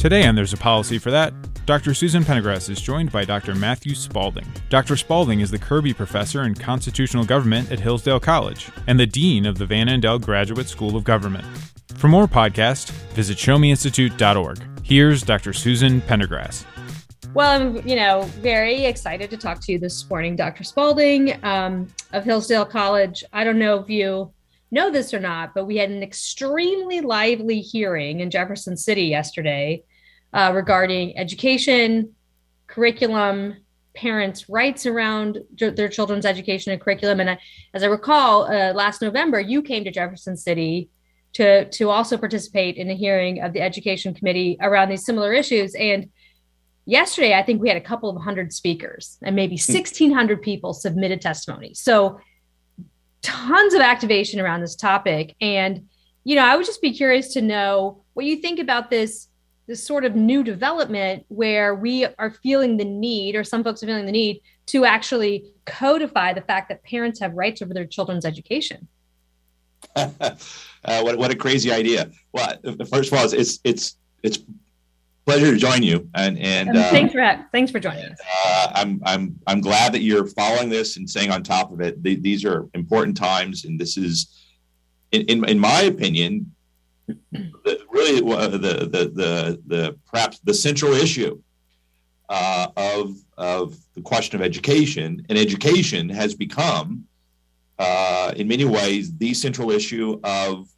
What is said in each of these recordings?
Today on There's a Policy for That, Dr. Susan Pendergrass is joined by Dr. Matthew Spalding. Dr. Spalding is the Kirby Professor in Constitutional Government at Hillsdale College and the Dean of the Van Andel Graduate School of Government. For more podcasts, visit showmeinstitute.org. Here's Dr. Susan Pendergrass. Well, I'm, you know, very excited to talk to you this morning, Dr. Spalding um, of Hillsdale College. I don't know if you know this or not, but we had an extremely lively hearing in Jefferson City yesterday uh, regarding education, curriculum, parents' rights around their children's education and curriculum. And I, as I recall, uh, last November, you came to Jefferson City to to also participate in a hearing of the Education Committee around these similar issues. And yesterday, I think we had a couple of hundred speakers, and maybe 1,600 hmm. people submitted testimony. So tons of activation around this topic. And, you know, I would just be curious to know what you think about this this sort of new development where we are feeling the need or some folks are feeling the need to actually codify the fact that parents have rights over their children's education. Uh, what, what a crazy idea. Well first of all it's it's it's pleasure to join you and and uh, thanks for thanks for joining us. Uh, i'm i'm i'm glad that you're following this and staying on top of it. These are important times and this is in, in, in my opinion the, really the, the the the perhaps the central issue uh, of of the question of education, and education has become, uh, in many ways, the central issue of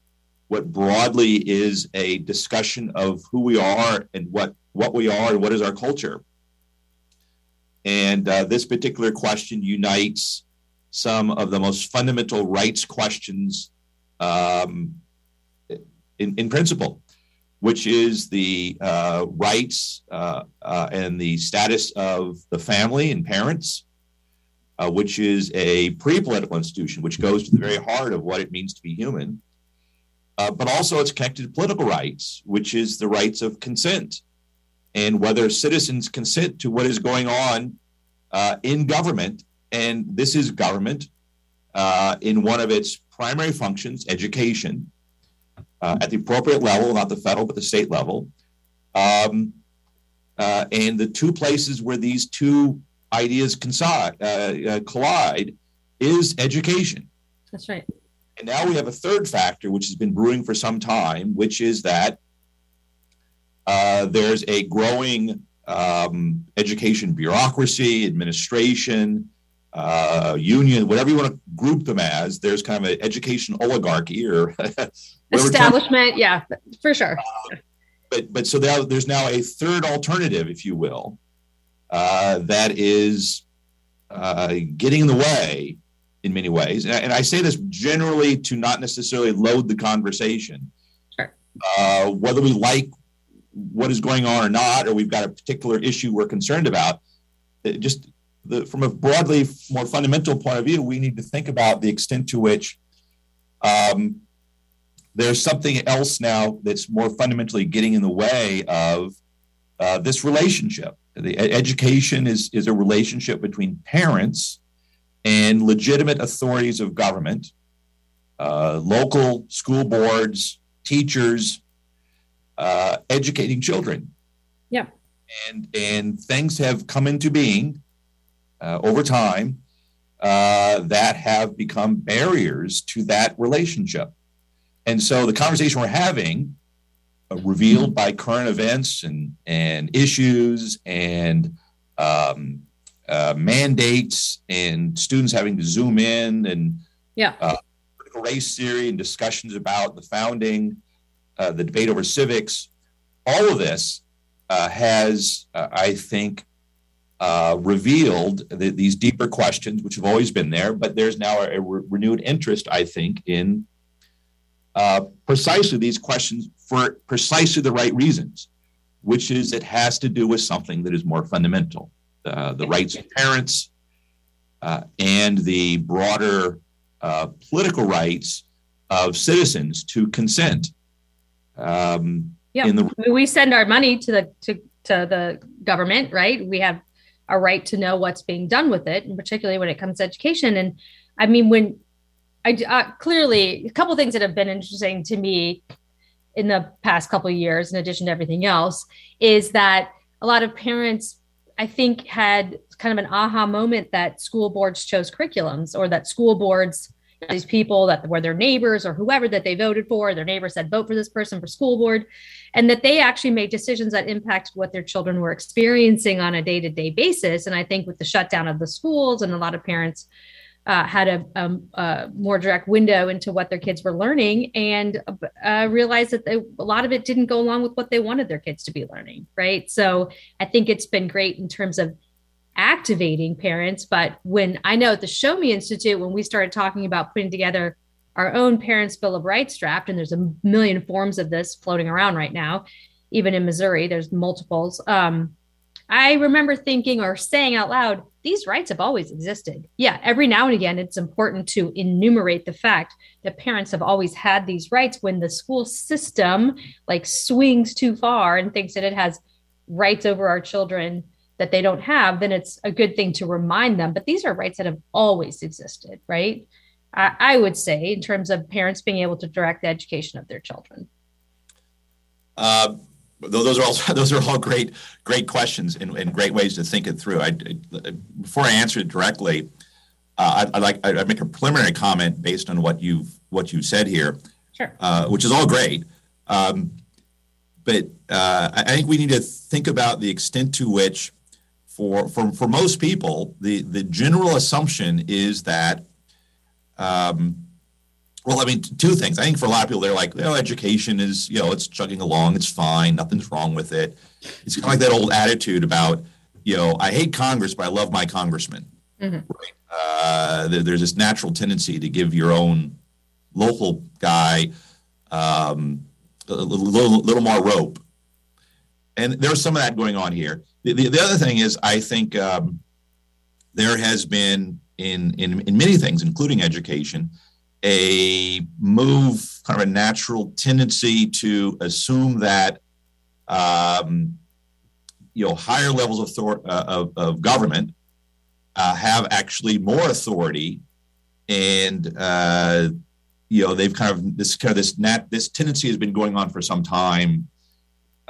what broadly is a discussion of who we are and what what we are and what is our culture. And uh, this particular question unites some of the most fundamental rights questions um, in, in principle, which is the uh, rights uh, uh, and the status of the family and parents, uh, which is a pre political institution, which goes to the very heart of what it means to be human. Uh, but also, it's connected to political rights, which is the rights of consent and whether citizens consent to what is going on uh, in government. And this is government in one of its primary functions, education, uh, at the appropriate level, not the federal, but the state level. Um, uh, and the two places where these two ideas coincide, uh, uh, collide is education. That's right. And now we have a third factor, which has been brewing for some time, which is that uh, there's a growing um, education bureaucracy, administration, uh, union, whatever you want to group them as. There's kind of an education oligarchy or establishment. Yeah, for sure. Uh, but but so there, there's now a third alternative, if you will, uh, that is uh, getting in the way in many ways. And I, and I, say this generally to not necessarily load the conversation. Sure. Uh, whether we like what is going on or not, or we've got a particular issue we're concerned about, just the, from a broadly more fundamental point of view, we need to think about the extent to which um, there's something else now that's more fundamentally getting in the way of uh, this relationship. The education is, is a relationship between parents and legitimate authorities of government, uh, local school boards, teachers, uh, educating children. Yeah. And, and things have come into being uh, over time uh, that have become barriers to that relationship. And so the conversation we're having, uh, revealed by current events and, and issues and um, uh, mandates and students having to zoom in and yeah. Uh, critical race theory and discussions about the founding, uh, the debate over civics, all of this uh, has, uh, I think, uh, revealed the, these deeper questions, which have always been there, but there's now a, a re- renewed interest, I think, in uh, precisely these questions for precisely the right reasons, which is it has to do with something that is more fundamental uh, the rights of parents uh, and the broader uh, political rights of citizens to consent. Um, yeah, the- we send our money to the to, to the government, right? We have a right to know what's being done with it, and particularly when it comes to education. And I mean, when I uh, clearly a couple things that have been interesting to me in the past couple years, in addition to everything else, is that a lot of parents, I think, had kind of an aha moment that school boards chose curriculums or that school boards these people that were their neighbors or whoever that they voted for their neighbor said vote for this person for school board and that they actually made decisions that impacted what their children were experiencing on a day-to-day basis. And i think with the shutdown of the schools and a lot of parents uh, had a, a, a, more direct window into what their kids were learning and uh, realized that they, a lot of it didn't go along with what they wanted their kids to be learning right? So i think it's been great in terms of activating parents. But when I know at the Show Me Institute, when we started talking about putting together our own Parents' Bill of Rights draft, and there's a million forms of this floating around right now, even in Missouri, there's multiples. Um, I remember thinking or saying out loud, these rights have always existed. Yeah, every now and again, it's important to enumerate the fact that parents have always had these rights when the school system like swings too far and thinks that it has rights over our children that they don't have, then it's a good thing to remind them. But these are rights that have always existed, right? I, I would say, in terms of parents being able to direct the education of their children. Uh, those are all those are all great great questions and, and great ways to think it through. I, before I answer it directly, uh, I'd, I'd, like I'd make a preliminary comment based on what you've what you said here, sure. uh, which is all great. Um, but uh, I think we need to think about the extent to which for for for most people, the the general assumption is that, um, well, I mean, two things. I think for a lot of people, they're like, well, education is you know it's chugging along, it's fine, nothing's wrong with it. It's kind of like that old attitude about, you know, I hate Congress, but I love my congressman. Mm-hmm. Right? Uh, there, there's this natural tendency to give your own local guy um, a little, little more rope, and there's some of that going on here. The, the, the other thing is, I think um, there has been in, in in many things, including education, a move, kind of a natural tendency to assume that um, you know higher levels of thor- uh, of, of, government uh, have actually more authority, and uh, you know they've kind of this kind of this nat- this tendency has been going on for some time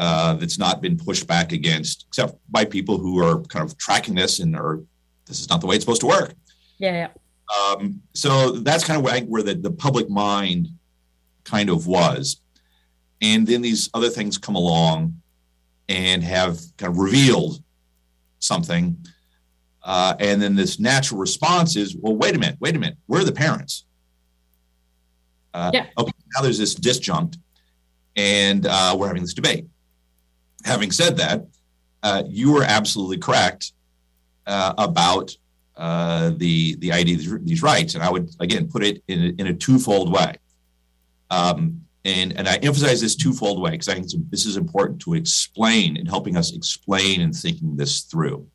uh, that's not been pushed back against, except by people who are kind of tracking this and are this is not the way it's supposed to work. Yeah. yeah. Um, so that's kind of where, where the, the public mind kind of was. And then these other things come along and have kind of revealed something. Uh, and then this natural response is, well, wait a minute, wait a minute, we're the parents. Uh, yeah. Okay, now there's this disjunct, and uh, we're having this debate having said that, uh, you were absolutely correct uh, about uh, the the idea of these rights, and I would again put it in a, in a twofold way. Um, and and I emphasize this twofold way because I think this is important to explain and helping us explain and thinking this through.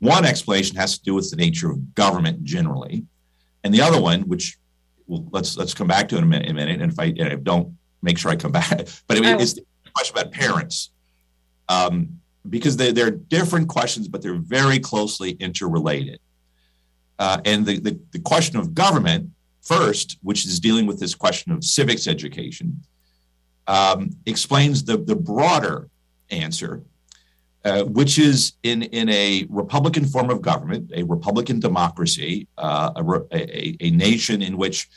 One explanation has to do with the nature of government generally, and the other one, which well, let's let's come back to in a minute. A minute and if I, if I don't make sure I come back, but it, it's the question about parents um, because they, they're different questions, but they're very closely interrelated. Uh, and the, the, the, question of government, first, which is dealing with this question of civics education, um, explains the, the broader answer, uh, which is in, in a Republican form of government, a Republican democracy, uh, a, a, a nation in which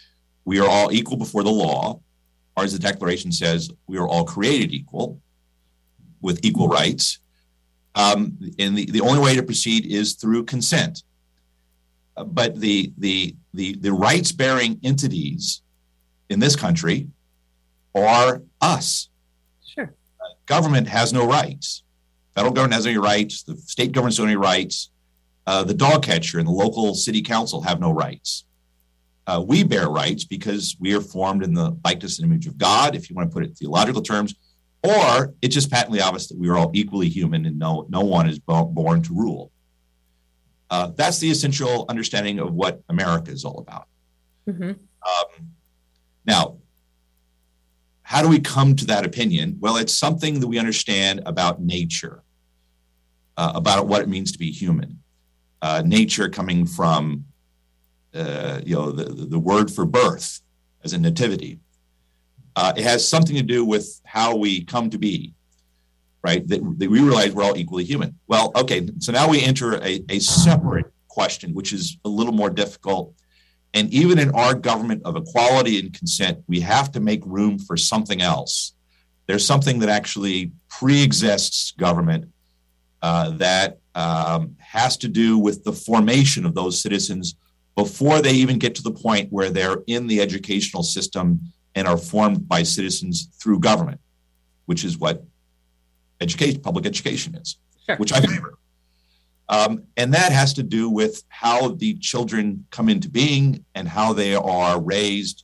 we are all equal before the law, or as the Declaration says, we are all created equal with equal rights. Um, and the, the only way to proceed is through consent. Uh, but the, the, the, the rights bearing entities in this country are us. Sure. Uh, government has no rights. Federal government has no rights. The state government has no rights. Uh, the dog catcher and the local city council have no rights. Uh, we bear rights because we are formed in the likeness and image of God, if you want to put it in theological terms, or it's just patently obvious that we are all equally human and no, no one is born to rule. Uh, that's the essential understanding of what America is all about. Mm-hmm. Um, now, how do we come to that opinion? Well, it's something that we understand about nature, uh, about what it means to be human. Uh, nature coming from, uh, you know, the, the word for birth as a nativity Uh, it has something to do with how we come to be, right? That, that, we realize we're all equally human. Well, okay, so now we enter a, a separate question, which is a little more difficult. And even in our government of equality and consent, we have to make room for something else. There's something that actually pre exists government uh, that um, has to do with the formation of those citizens before they even get to the point where they're in the educational system and are formed by citizens through government, which is what education, public education is, sure. which I favor. Um, and that has to do with how the children come into being and how they are raised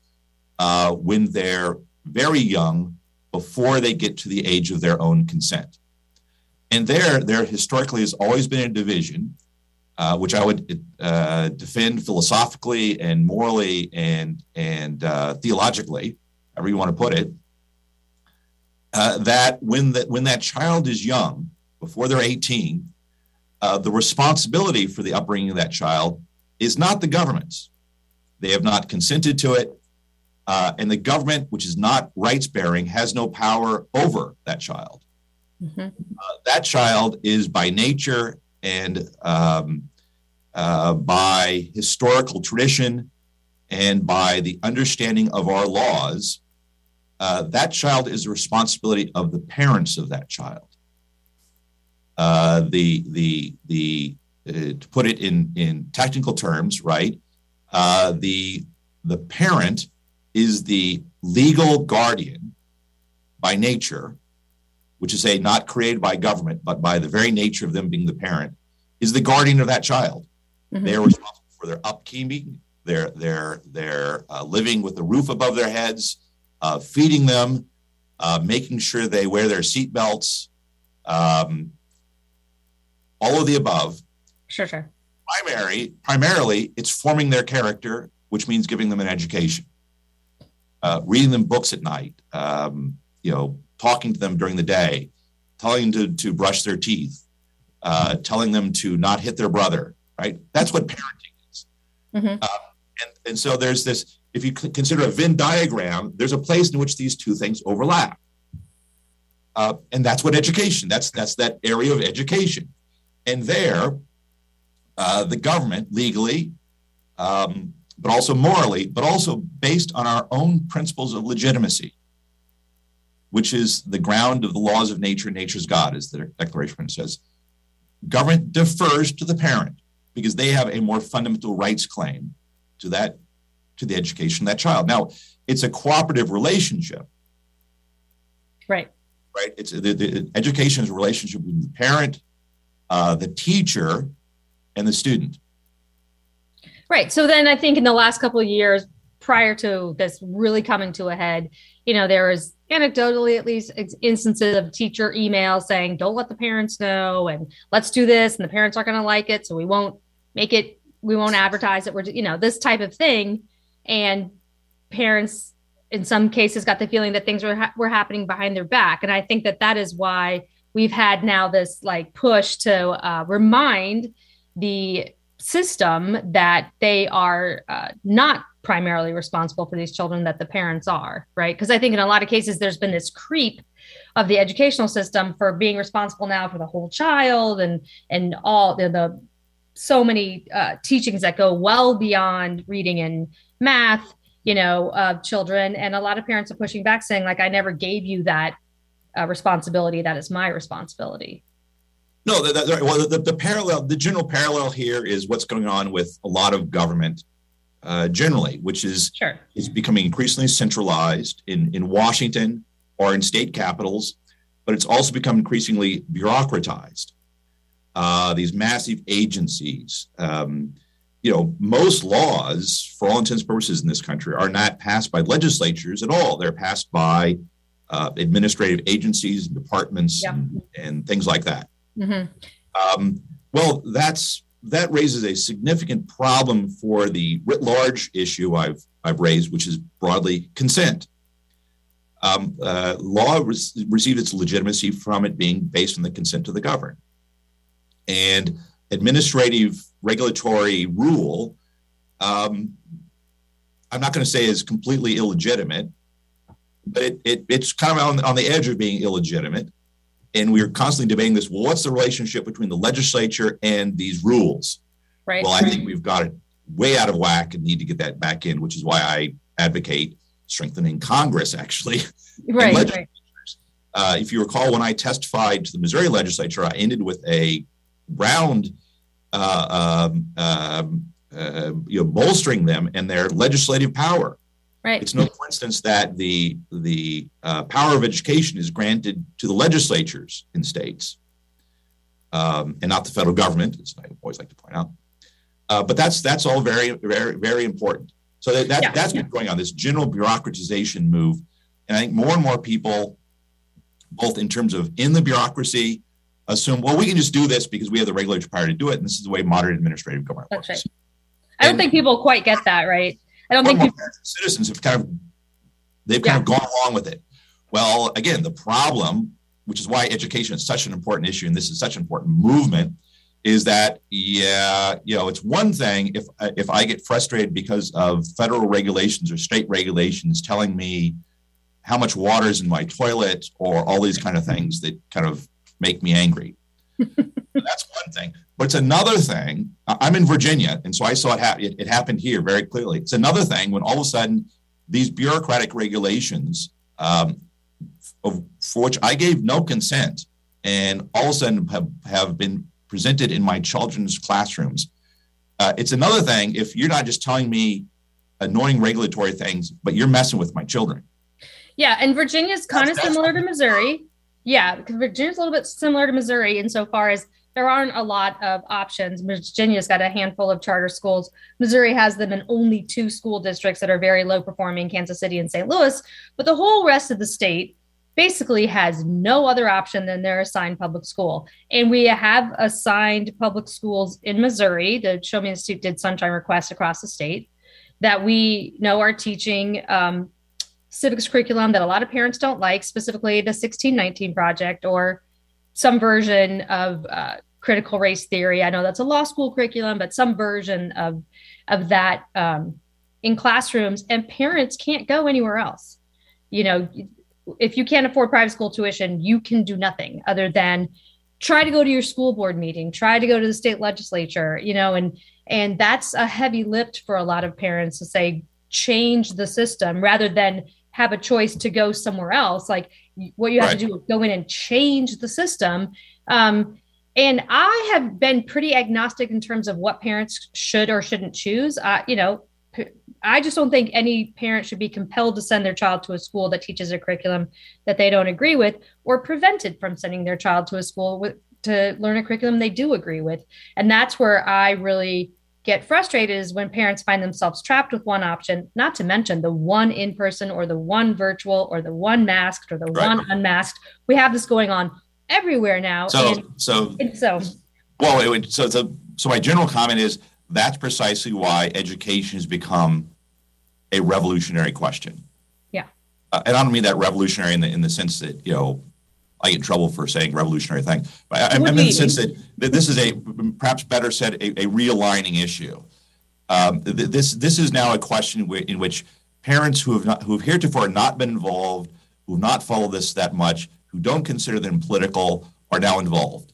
uh, when they're very young before they get to the age of their own consent. And there, there historically has always been a division uh, which I would uh, defend philosophically and morally and and uh, theologically, however you want to put it. Uh, that when that when that child is young, before they're 18, uh, the responsibility for the upbringing of that child is not the government's. They have not consented to it, and the government, which is not rights bearing, has no power over that child. Mm-hmm. that child is by nature and um, uh, by historical tradition and by the understanding of our laws, uh, that child is the responsibility of the parents of that child. Uh, the the the uh, to put it in in technical terms, right? Uh, the the parent is the legal guardian by nature, which is a not created by government, but by the very nature of them being the parent, is the guardian of that child. Mm-hmm. They're responsible for their upkeeping, their their their uh, living with the roof above their heads, uh, feeding them, uh, making sure they wear their seatbelts, um, all of the above. Sure, sure. Primary, primarily, it's forming their character, which means giving them an education, uh, reading them books at night, um, you know, talking to them during the day, telling them to, to brush their teeth, uh, telling them to not hit their brother, right? That's what parenting is. Mm-hmm. Um, and, and so there's this, if you consider a Venn diagram, there's a place in which these two things overlap. Uh, and that's what education, that's, that's that area of education. And there, uh, the government legally, um, but also morally, but also based on our own principles of legitimacy, which is the ground of the laws of nature, nature's God, as the Declaration says. Government defers to the parent because they have a more fundamental rights claim to that to the education of that child. Now, it's a cooperative relationship. Right. Right. It's the, the education is a relationship between the parent, uh, the teacher, and the student. Right. So then I think in the last couple of years, prior to this really coming to a head, you know, there was anecdotally at least instances of teacher emails saying, don't let the parents know and let's do this. And the parents aren't going to like it. So we won't make it we won't advertise it we're you know this type of thing and parents in some cases got the feeling that things were ha- were happening behind their back and i think that that is why we've had now this like push to uh, remind the system that they are uh, not primarily responsible for these children that the parents are right? Because i think in a lot of cases there's been this creep of the educational system for being responsible now for the whole child and and all the, the so many uh, teachings that go well beyond reading and math you know of children. And a lot of parents are pushing back saying like i never gave you that uh, responsibility. That is my responsibility. No the, the, well the, the, parallel the general parallel here is what's going on with a lot of government uh, generally which is sure. is becoming increasingly centralized in in washington or in state capitals but it's also become increasingly bureaucratized uh, these massive agencies. Um, you know, most laws, for all intents and purposes in this country, are not passed by legislatures at all. They're passed by uh, administrative agencies and departments yeah. and, and, things like that. Mm-hmm. Um, well, that's that raises a significant problem for the writ large issue I've I've raised, which is broadly consent. Um, uh, law re- received its legitimacy from it being based on the consent of the governed and administrative regulatory rule, um, I'm not going to say is completely illegitimate, but it, it, it's kind of on, on the edge of being illegitimate. And we're constantly debating this. Well, what's the relationship between the legislature and these rules? Right. Well, I think we've got it way out of whack and need to get that back in, which is why I advocate strengthening Congress, actually. Right. right. Uh, if you recall, when I testified to the Missouri legislature, I ended with a round, uh, um, um, uh, you know, bolstering them and their legislative power. Right. It's no coincidence that the the uh, power of education is granted to the legislatures in states, um, and not the federal government, as I always like to point out. Uh, but that's that's all very very very important. So that, that yeah. that's yeah. been going on this general bureaucratization move, and I think more and more people, both in terms of in the bureaucracy, assume well we can just do this because we have the regulatory power to do it, and this is the way modern administrative government that's works. Right. I don't and, think people quite get that right. I don't think people, citizens have kind of they've kind yeah. of gone along with it. Well, again, the problem, which is why education is such an important issue, and this is such an important movement, is that yeah, you know, it's one thing if if I get frustrated because of federal regulations or state regulations telling me how much water is in my toilet or all these kind of things that kind of make me angry. That's one thing. But it's another thing. I'm in Virginia, and so I saw it, happen. it, it happened here very clearly. It's another thing when all of a sudden these bureaucratic regulations, um, of, for which I gave no consent, and all of a sudden have, have been presented in my children's classrooms. Uh, it's another thing if you're not just telling me annoying regulatory things, but you're messing with my children. Yeah, and Virginia's kind of similar to Missouri. Yeah, because Virginia's a little bit similar to Missouri insofar as there aren't a lot of options. Virginia's got a handful of charter schools. Missouri has them in only two school districts that are very low performing Kansas City and St. Louis. But the whole rest of the state basically has no other option than their assigned public school. And we have assigned public schools in Missouri. The Show Me Institute did sunshine requests across the state that we know are teaching um, civics curriculum that a lot of parents don't like, specifically the 1619 project or some version of uh, critical race theory. I know that's a law school curriculum, but some version of of that um, in classrooms, and parents can't go anywhere else. You know, if you can't afford private school tuition, you can do nothing other than try to go to your school board meeting, try to go to the state legislature. You know, and and that's a heavy lift for a lot of parents to say change the system rather than have a choice to go somewhere else. Like what you have right. to do is go in and change the system. Um, and I have been pretty agnostic in terms of what parents should or shouldn't choose. Uh, you know, I just don't think any parent should be compelled to send their child to a school that teaches a curriculum that they don't agree with, or prevented from sending their child to a school with, to learn a curriculum they do agree with. And that's where I really get frustrated is when parents find themselves trapped with one option, not to mention the one in person or the one virtual or the one masked or the right. one unmasked. We have this going on everywhere now. So, and, so, well, it would, so, so, so my general comment is that's precisely why education has become a revolutionary question. Yeah. Uh, and I don't mean that revolutionary in the, in the sense that, you know, I get in trouble for saying revolutionary thing, but I, I mean in the sense that, that this is a, perhaps better said, a, a realigning issue. Um, th- this, this is now a question w- in which parents who have not, who have heretofore not been involved, who have not followed this that much, who don't consider them political are now involved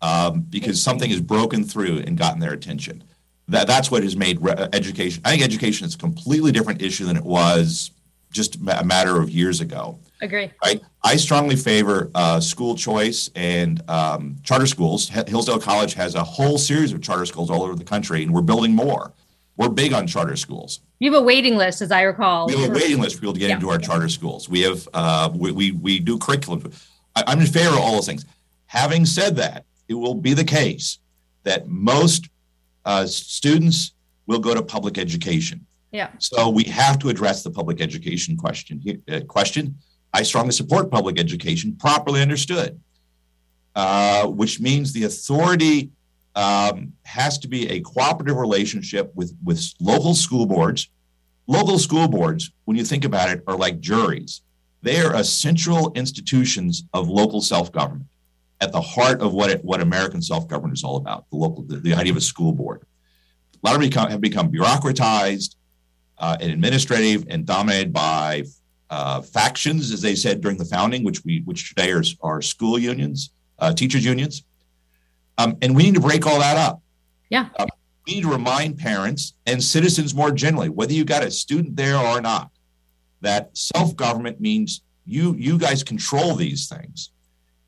um, because something has broken through and gotten their attention. That, that's what has made re- education. I think education is a completely different issue than it was just a matter of years ago. Agree. I, I strongly favor uh, school choice and um, charter schools. H- Hillsdale College has a whole series of charter schools all over the country, and we're building more. We're big on charter schools. You have a waiting list, as I recall. We have a waiting list for people to get yeah. into our charter schools. We have uh, we, we, we do curriculum. I, I'm in favor of all those things. Having said that, it will be the case that most uh, students will go to public education. Yeah. So we have to address the public education question. Uh, question. I strongly support public education, properly understood, uh, which means the authority um, has to be a cooperative relationship with, with local school boards. Local school boards, when you think about it, are like juries. They are essential institutions of local self-government at the heart of what it, what American self-government is all about, the local, the, the idea of a school board. A lot of them become, have become bureaucratized uh, and administrative and dominated by uh, factions, as they said during the founding, which we which today are, are school unions, uh, teachers unions, um, and we need to break all that up. Yeah. Uh, we need to remind parents and citizens more generally, whether you got a student there or not, that self government means you you guys control these things,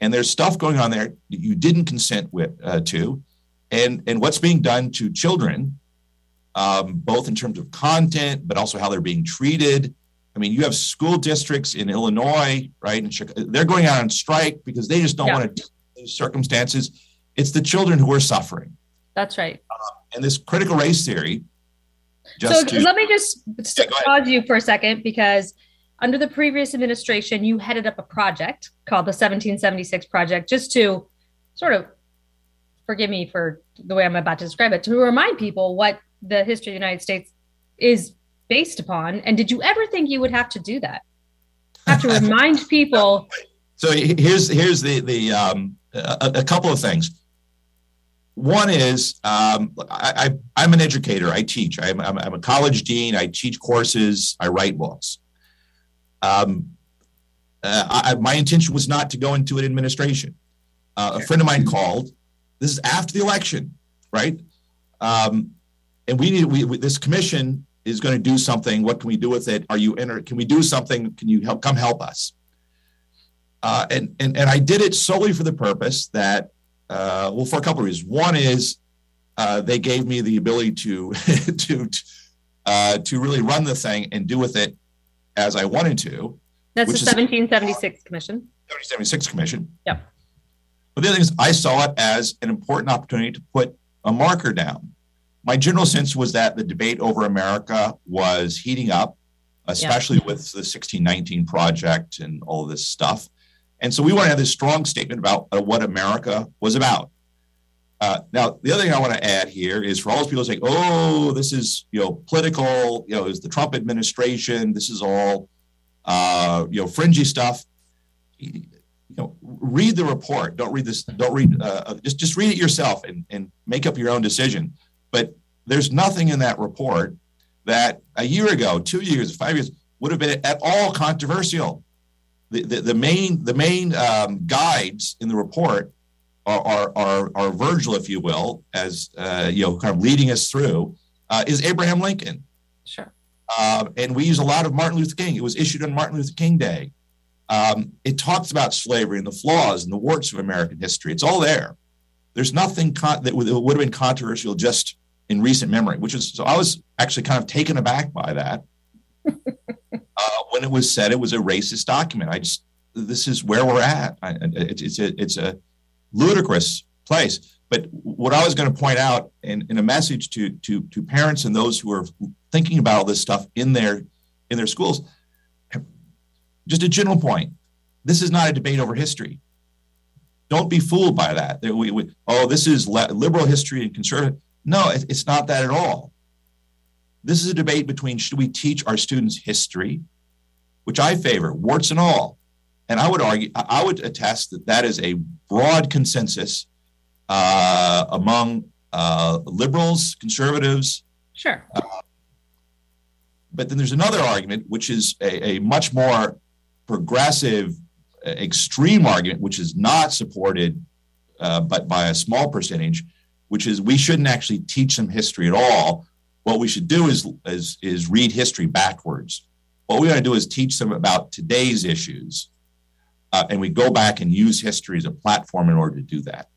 and there's stuff going on there that you didn't consent with uh, to, and and what's being done to children, um, both in terms of content, but also how they're being treated. I mean, you have school districts in Illinois, right? And they're going out on strike because they just don't yeah. want to these circumstances. It's the children who are suffering. That's right. Uh, and this critical race theory. so to, let me just yeah, pause you for a second because under the previous administration, you headed up a project called the 1776 Project, just to sort of forgive me for the way I'm about to describe it, to remind people what the history of the United States is based upon. And did you ever think you would have to do that? Have to remind people. So here's here's the the um, a, a couple of things. One is um, I, am an educator. I teach. I'm, I'm, I'm, a college dean. I teach courses. I write books. Um, uh, I, my intention was not to go into an administration. Uh, a friend of mine called. This is after the election, right? Um, and we need we, we, this commission is going to do something. What can we do with it? Are you enter? Can we do something? Can you help? Come help us. Uh, and and and I did it solely for the purpose that uh, well, for a couple of reasons. One is uh, they gave me the ability to to uh, to really run the thing and do with it as I wanted to. That's the 1776 commission. 1776 commission. Yep. But the other thing is, I saw it as an important opportunity to put a marker down. My general sense was that the debate over America was heating up, especially with the 1619 project and all of this stuff. And so we want to have this strong statement about uh, what America was about. Uh, now, the other thing I want to add here is for all those people saying, "Oh, this is you know political," you know, is the Trump administration. This is all uh, you know fringy stuff. You know, read the report. Don't read this. Don't read. Uh, uh, just just read it yourself and and make up your own decision. But there's nothing in that report that a year ago, two years, five years would have been at all controversial the, the, main the main um, guides in the report are, are, are, are Virgil, if you will, as uh, you know, kind of leading us through, uh, is Abraham Lincoln. Sure. Uh, and we use a lot of Martin Luther King. It was issued on Martin Luther King Day. Um, it talks about slavery and the flaws and the warts of American history. It's all there. There's nothing con- that would, would have been controversial just in recent memory, which is so I was actually kind of taken aback by that. uh, when it was said it was a racist document. I just this is where we're at. I, it's, a it's a ludicrous place. But what I was going to point out in, in a message to to to parents and those who are thinking about all this stuff in their in their schools, just a general point. This is not a debate over history. Don't be fooled by that. We, we, oh, this is liberal history and conservative. No, it's not that at all. This is a debate between should we teach our students history, which I favor, warts and all. And I would argue, I would attest that that is a broad consensus uh, among uh, liberals, conservatives. Sure. Uh, but then there's another argument, which is a, a much more progressive, uh, extreme argument, which is not supported uh, but by a small percentage, which is we shouldn't actually teach them history at all what we should do is, is, is read history backwards. What we want to do is teach them about today's issues. Uh, and we go back and use history as a platform in order to do that.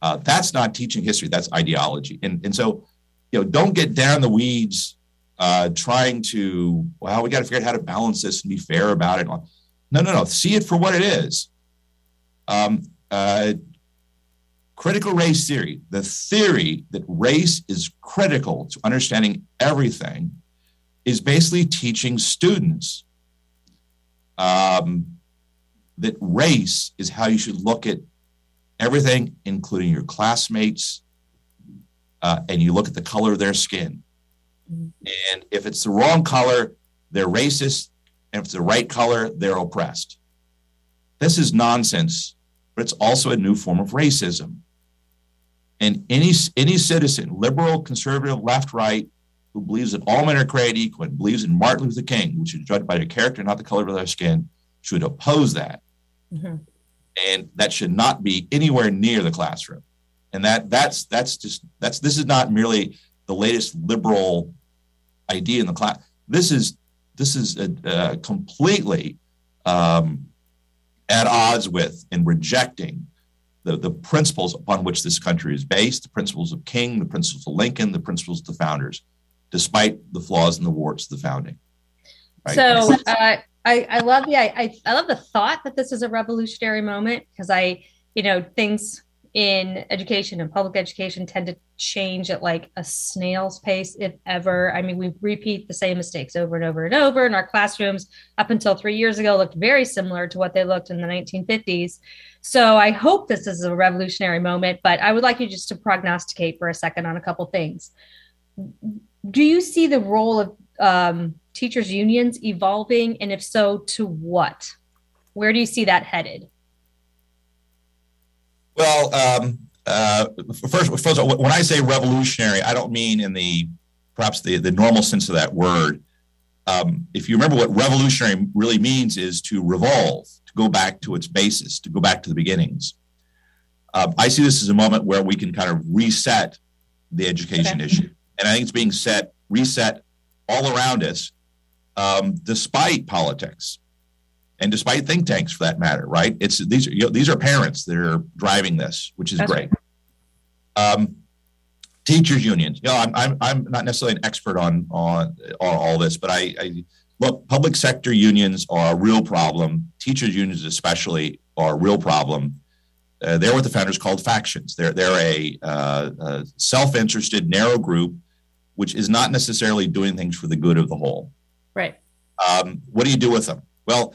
Uh, that's not teaching history, that's ideology. And, and so, you know, don't get down the weeds uh, trying to, well, we got to figure out how to balance this and be fair about it. No, no, no. See it for what it is. Um, uh, critical race theory, the theory that race is critical to understanding everything, is basically teaching students um, that race is how you should look at everything, including your classmates, uh, and you look at the color of their skin. And if it's the wrong color, they're racist. And if it's the right color, they're oppressed. This is nonsense, but it's also a new form of racism. And any any citizen, liberal, conservative, left, right, who believes that all men are created equal and believes in Martin Luther King, which is judged by their character, not the color of their skin, should oppose that. Mm-hmm. And that should not be anywhere near the classroom. And that that's that's just that's this is not merely the latest liberal idea in the class. This is this is a, a completely um, at odds with and rejecting the, the principles upon which this country is based, the principles of King, the principles of Lincoln, the principles of the founders, despite the flaws and the warts of the founding. Right? So uh, I, I love the I, I love the thought that this is a revolutionary moment because I, you know, things in education and public education tend to change at like a snail's pace, if ever. I mean, we repeat the same mistakes over and over and over. And our classrooms, up until three years ago, looked very similar to what they looked in the 1950s. So I hope this is a revolutionary moment, but I would like you just to prognosticate for a second on a couple things. Do you see the role of um, teachers' unions evolving? And if so, to what? Where do you see that headed? Well, um, uh, first, first all, when I say revolutionary, I don't mean in the perhaps the, the normal sense of that word. Um, if you remember what revolutionary really means is to revolve, to go back to its basis, to go back to the beginnings. Uh, I see this as a moment where we can kind of reset the education okay. issue. And I think it's being set, reset all around us, um, despite politics and despite think tanks for that matter, right? It's these are you know, these are parents that are driving this, which is That's great. Right. Um, teachers unions. You know, I'm, I'm I'm not necessarily an expert on on, on all this, but I, I look public sector unions are a real problem. Teachers unions especially are a real problem. Uh, they're what the founders called factions. They're they're a, uh, a self-interested narrow group, which is not necessarily doing things for the good of the whole. Right. Um, what do you do with them? Well,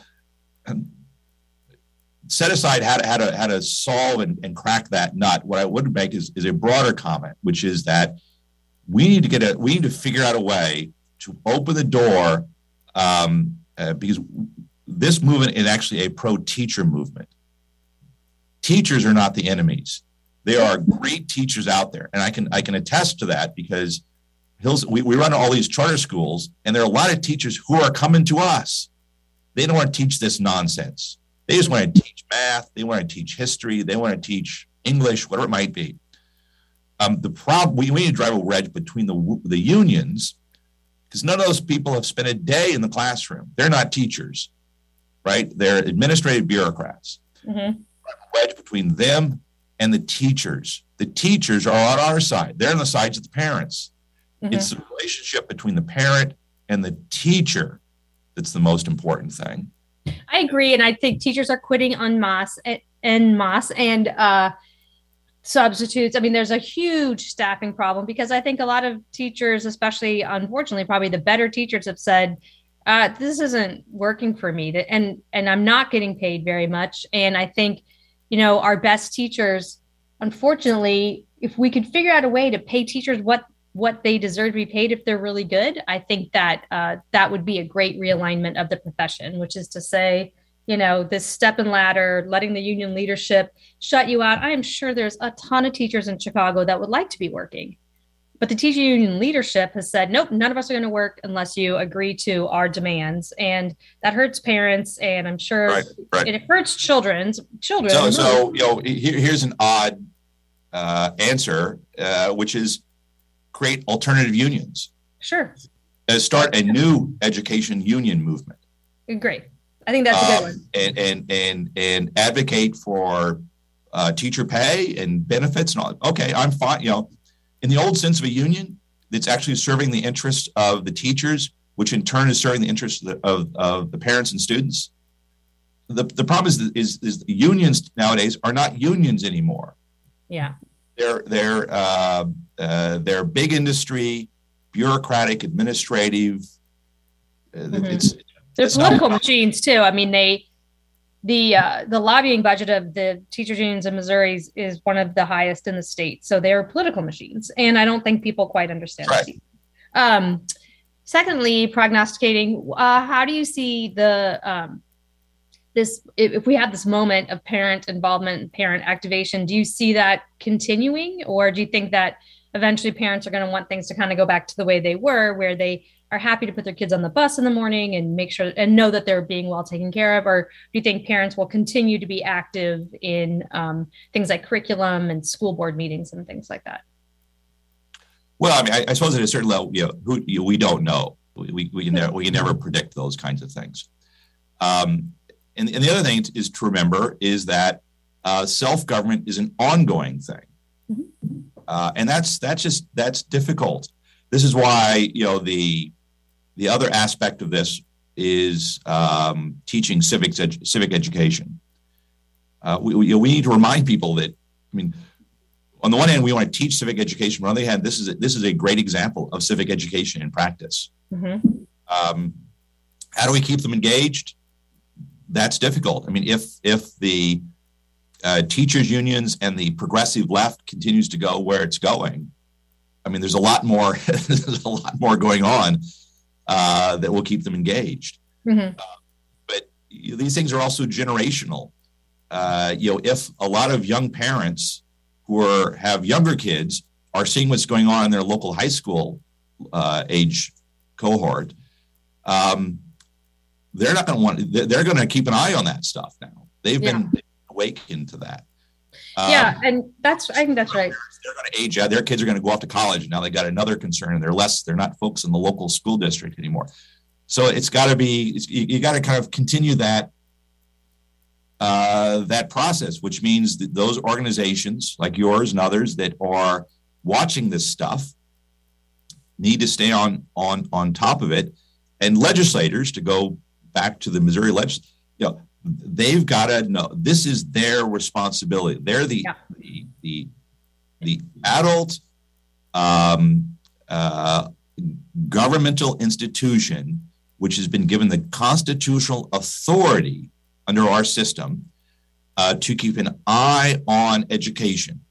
set aside how to how to how to solve and, and crack that nut. What I would make is, is a broader comment, which is that we need to get a we need to figure out a way to open the door um, uh, because this movement is actually a pro teacher movement. Teachers are not the enemies. There are great teachers out there, and I can I can attest to that because Hills, we, we run all these charter schools, and there are a lot of teachers who are coming to us they don't want to teach this nonsense. They just want to teach math. They want to teach history. They want to teach English, whatever it might be. Um, the problem we, we need to drive a wedge between the the unions because none of those people have spent a day in the classroom. They're not teachers, right? They're administrative bureaucrats. Mm-hmm. Wedge between them and the teachers. The teachers are on our side. They're on the sides of the parents. Mm-hmm. It's the relationship between the parent and the teacher that's the most important thing. I agree, and I think teachers are quitting en masse en masse and uh, substitutes. I mean, there's a huge staffing problem because I think a lot of teachers, especially unfortunately, probably the better teachers, have said, uh, "This isn't working for me," and and I'm not getting paid very much. And I think, you know, our best teachers, unfortunately, if we could figure out a way to pay teachers what what they deserve to be paid if they're really good, I think that uh, that would be a great realignment of the profession, which is to say, you know, this step and ladder, letting the union leadership shut you out. I am sure there's a ton of teachers in Chicago that would like to be working. But the teacher union leadership has said, nope, none of us are going to work unless you agree to our demands. And that hurts parents. And I'm sure right, right. it hurts children's children. So, so you know, here, here's an odd uh, answer, uh, which is create alternative unions. Sure. And start a new education union movement. Great. I think that's a good um, one. And and and and advocate for uh, teacher pay and benefits and all. Okay, I'm fine. You know, in the old sense of a union, that's actually serving the interests of the teachers, which in turn is serving the interests of the, of, of the parents and students. The, the problem is, is is unions nowadays are not unions anymore. Yeah. They're they're uh, uh, they're big industry, bureaucratic, administrative. Uh, mm-hmm. It's, they're political machines too. I mean, they the uh, the lobbying budget of the teachers unions in Missouri is, is, one of the highest in the state. So they're political machines, and I don't think people quite understand right. that. Um, secondly, prognosticating. Uh, how do you see the um, this if we have this moment of parent involvement and parent activation do you see that continuing or do you think that eventually parents are going to want things to kind of go back to the way they were, where they are happy to put their kids on the bus in the morning and make sure and know that they're being well taken care of? Or do you think parents will continue to be active in um, things like curriculum and school board meetings and things like that? Well, I mean, I, I suppose at a certain level, you know, who, you we don't know. We, we, we, can never, we can never predict those kinds of things. Um, and, and the other thing is to remember is that uh, self government is an ongoing thing, mm-hmm. uh, and that's that's just that's difficult. This is why you know the the other aspect of this is um, teaching civics civic education. Uh, we, we, we need to remind people that I mean on the one hand, we want to teach civic education. But on the other hand, this is a, this is a great example of civic education in practice. Mm-hmm. Um, how do we keep them engaged? That's difficult. I mean, if if the uh, teachers unions and the progressive left continues to go where it's going, I mean, there's a lot more there's a lot more going on uh, that will keep them engaged. Mm-hmm. Uh, but these things are also generational. Uh, you know, if a lot of young parents who are have younger kids are seeing what's going on in their local high school uh, age cohort. Um, they're not going to want. They're going to keep an eye on that stuff now. They've yeah. been awakened to that. Um, yeah, and that's I think that's right. They're going to age out. Their kids are going to go off to college. Now they got another concern, and they're less. They're not folks in the local school district anymore. So it's got to be. You, you got to kind of continue that uh, that process, which means that those organizations like yours and others that are watching this stuff need to stay on on on top of it, and legislators to go back to the Missouri legislature, you know, they've got to know this is their responsibility. They're the yeah. the, the, the adult um, uh, governmental institution which has been given the constitutional authority under our system uh, to keep an eye on education.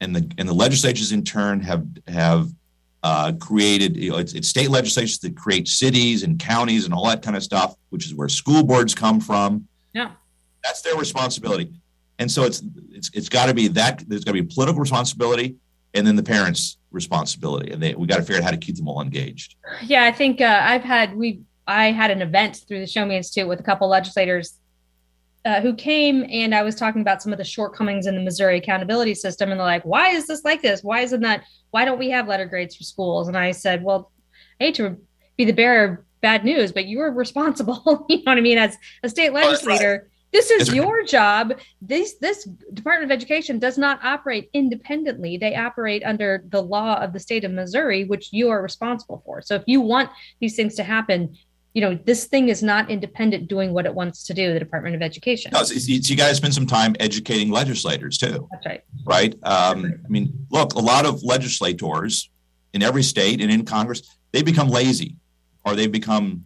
And the, and the legislatures in turn have, have uh, created, you know, it's, it's state legislatures that create cities and counties and all that kind of stuff, which is where school boards come from. Yeah. That's their responsibility. And so it's, it's, it's got to be that, there's got to be political responsibility and then the parents' responsibility. And they, we got to figure out how to keep them all engaged. Yeah. I think uh, I've had, we I had an event through the Show Me Institute with a couple legislators uh, who came and I was talking about some of the shortcomings in the Missouri accountability system. And they're like, why is this like this? Why isn't that? Why don't we have letter grades for schools? And I said, well, I hate to be the bearer of bad news, but you are responsible. you know what I mean? As a state legislator, this is your job. This this Department of Education does not operate independently. They operate under the law of the state of Missouri, which you are responsible for. So if you want these things to happen, you know this thing is not independent doing what it wants to do the department of education. No, so you got to spend some time educating legislators too. That's right. Right? Um, i mean look a lot of legislators in every state and in congress they become lazy or they become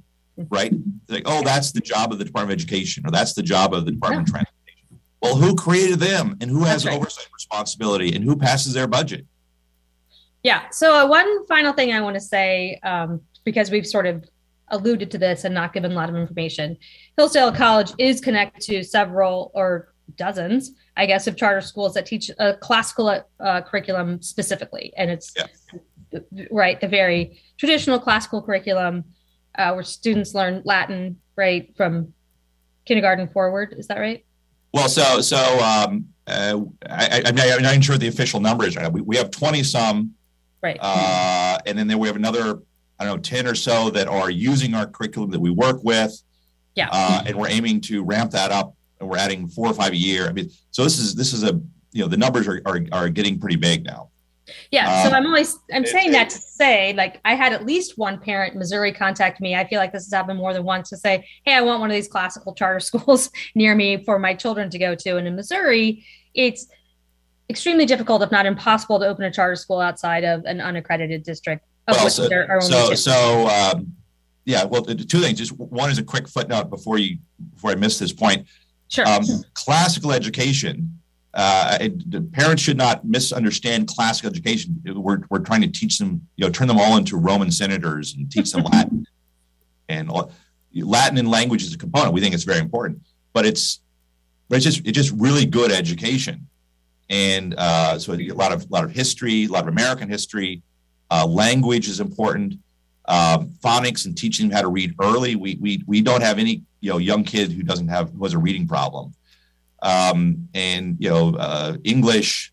right? Like oh that's the job of the department of education or that's the job of the department yeah. of transportation. Well who created them and who has right. oversight responsibility and who passes their budget? Yeah so uh, one final thing i want to say um, because we've sort of alluded to this and not given a lot of information. Hillsdale College is connected to several or dozens, I guess, of charter schools that teach a classical uh, curriculum specifically. And it's yeah. right, the very traditional classical curriculum uh, where students learn Latin, right, from kindergarten forward. Is that right? Well, so, so um, uh, I, am not, not sure the official numbers. Right? We, we have 20 some. Right. Uh, and then there we have another I don't know, 10 or so that are using our curriculum that we work with. Yeah. Uh, and we're aiming to ramp that up and we're adding four or five a year. I mean, so this is, this is a, you know, the numbers are, are, are getting pretty big now. Yeah. Um, so I'm always, I'm saying that to say, like, I had at least one parent in Missouri contact me. I feel like this has happened more than once to say, Hey, I want one of these classical charter schools near me for my children to go to. And in Missouri, it's extremely difficult, if not impossible, to open a charter school outside of an unaccredited district well, so, so, so um, yeah. Well, two things. Just one is a quick footnote before you before I miss this point. Sure. Um, classical education. Uh, it, parents should not misunderstand classical education. We're, we're trying to teach them, you know, turn them all into Roman senators and teach them Latin. And Latin and language is a component. We think it's very important, but it's but it's just it's just really good education. and uh, so a lot of a lot of history, a lot of American history. Uh, language is important. Um, phonics and teaching them how to read early. We we we don't have any you know young kid who doesn't have who has a reading problem. Um, and you know uh, English.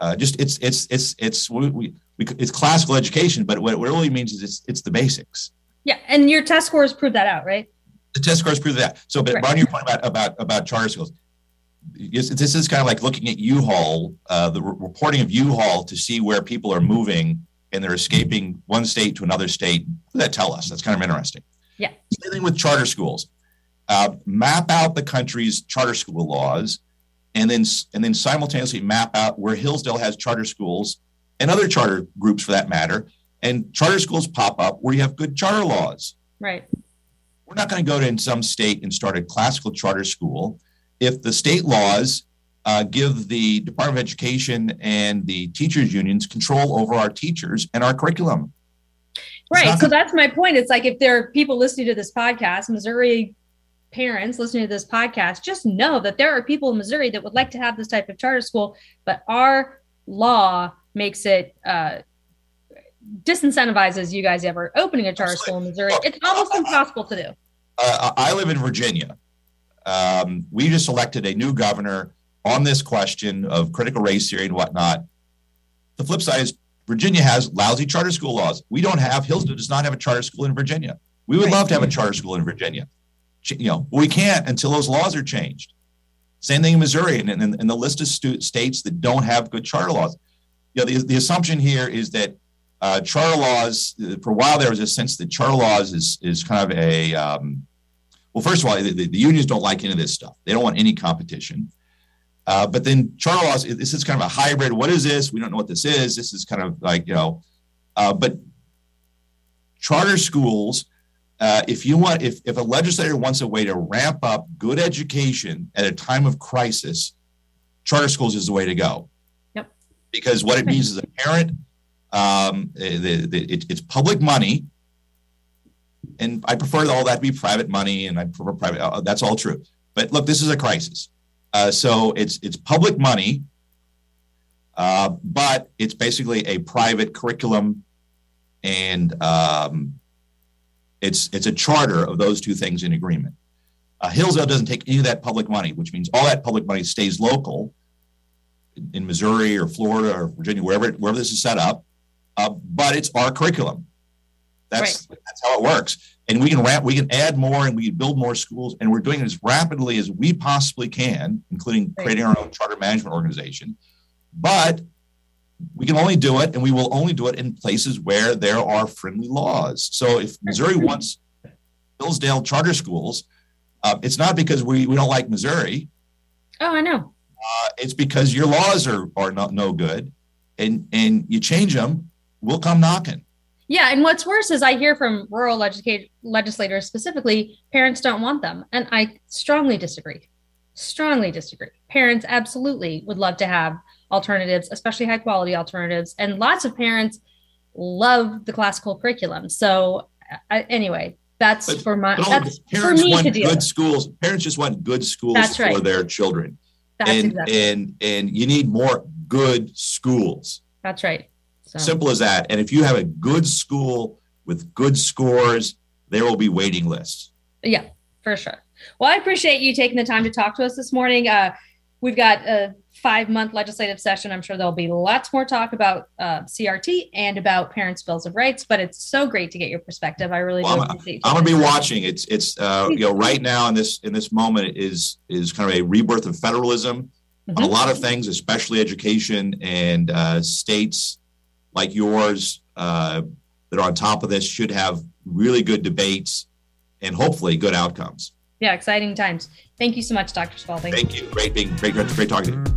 Uh, just it's it's it's it's we, we, it's classical education, but what it really means is it's it's the basics. Yeah, and your test scores prove that out, right? The test scores prove that. So, but right. on your point about about about charter schools, this is kind of like looking at U-Haul, uh, the re- reporting of U-Haul to see where people are moving and they're escaping one state to another state. What does that tell us? That's kind of interesting. Yeah. Same thing with charter schools. Uh, map out the country's charter school laws, and then and then simultaneously map out where Hillsdale has charter schools and other charter groups for that matter. And charter schools pop up where you have good charter laws. Right. We're not going to go to in some state and start a classical charter school if the state laws uh, give the Department of Education and the teachers unions control over our teachers and our curriculum. Right. So that's my point. It's like if there are people listening to this podcast, Missouri parents listening to this podcast, just know that there are people in Missouri that would like to have this type of charter school, but our law makes it uh, disincentivizes you guys ever opening a charter school in Missouri. It's almost impossible to do. Uh, I live in Virginia. Um, we just elected a new governor on this question of critical race theory and whatnot. The flip side is Virginia has lousy charter school laws. We don't have, Hillsdale does not have a charter school in Virginia. We would right. love to have a charter school in Virginia. You know, we can't until those laws are changed. Same thing in Missouri and, and, and the list of stu- states that don't have good charter laws. You know, the, the assumption here is that uh, charter laws, for a while there was a sense that charter laws is, is kind of a, um, well, first of all, the, the, unions don't like any of this stuff. They don't want any competition. Uh, but then charter laws, this is kind of a hybrid. What is this? We don't know what this is. This is kind of like, you know, uh, but charter schools, uh, if you want, if, if a legislator wants a way to ramp up good education at a time of crisis, charter schools is the way to go. Yep. Because what it means is a parent, um, the, the, it, it's public money. And I prefer all that to be private money, and I prefer private. Uh, that's all true. But look, this is a crisis. Uh, so it's it's public money, uh, but it's basically a private curriculum, and um, it's it's a charter of those two things in agreement. Uh, Hillsdale doesn't take any of that public money, which means all that public money stays local in Missouri or Florida or Virginia, wherever wherever this is set up. Uh, but it's our curriculum. That's right. that's how it works and we can we can add more and we can build more schools. And we're doing it as rapidly as we possibly can including creating our own charter management organization. But we can only do it and we will only do it in places where there are friendly laws. So if missouri wants hillsdale charter schools uh, it's not because we, we don't like missouri. Oh i know. Uh, it's because your laws are, are not no good. And and you change them we'll come knocking yeah, and what's worse is I hear from rural educate legislators specifically, parents don't want them, and I strongly disagree. Strongly disagree. Parents absolutely would love to have alternatives, especially high quality alternatives, and lots of parents love the classical curriculum. So, I, anyway, that's but, for my that's for me want to deal good schools. Parents just want good schools that's for their children. That's and exactly. and and you need more good schools. That's right. So. Simple as that. And if you have a good school with good scores, there will be waiting lists. Yeah, for sure. Well, I appreciate you taking the time to talk to us this morning. Uh, we've got a five month legislative session. I'm sure there'll be lots more talk about uh, CRT and about parents' bills of rights. But it's so great to get your perspective. I really well, do I'm. I'm going to be watching. It's it's uh, you know right now in this in this moment is is kind of a rebirth of federalism mm-hmm. on a lot of things, especially education and uh, states like yours uh, that are on top of this should have really good debates and hopefully good outcomes. Yeah, exciting times. Thank you so much, Dr. Spalding. Thank you. Great being great, great talking to you.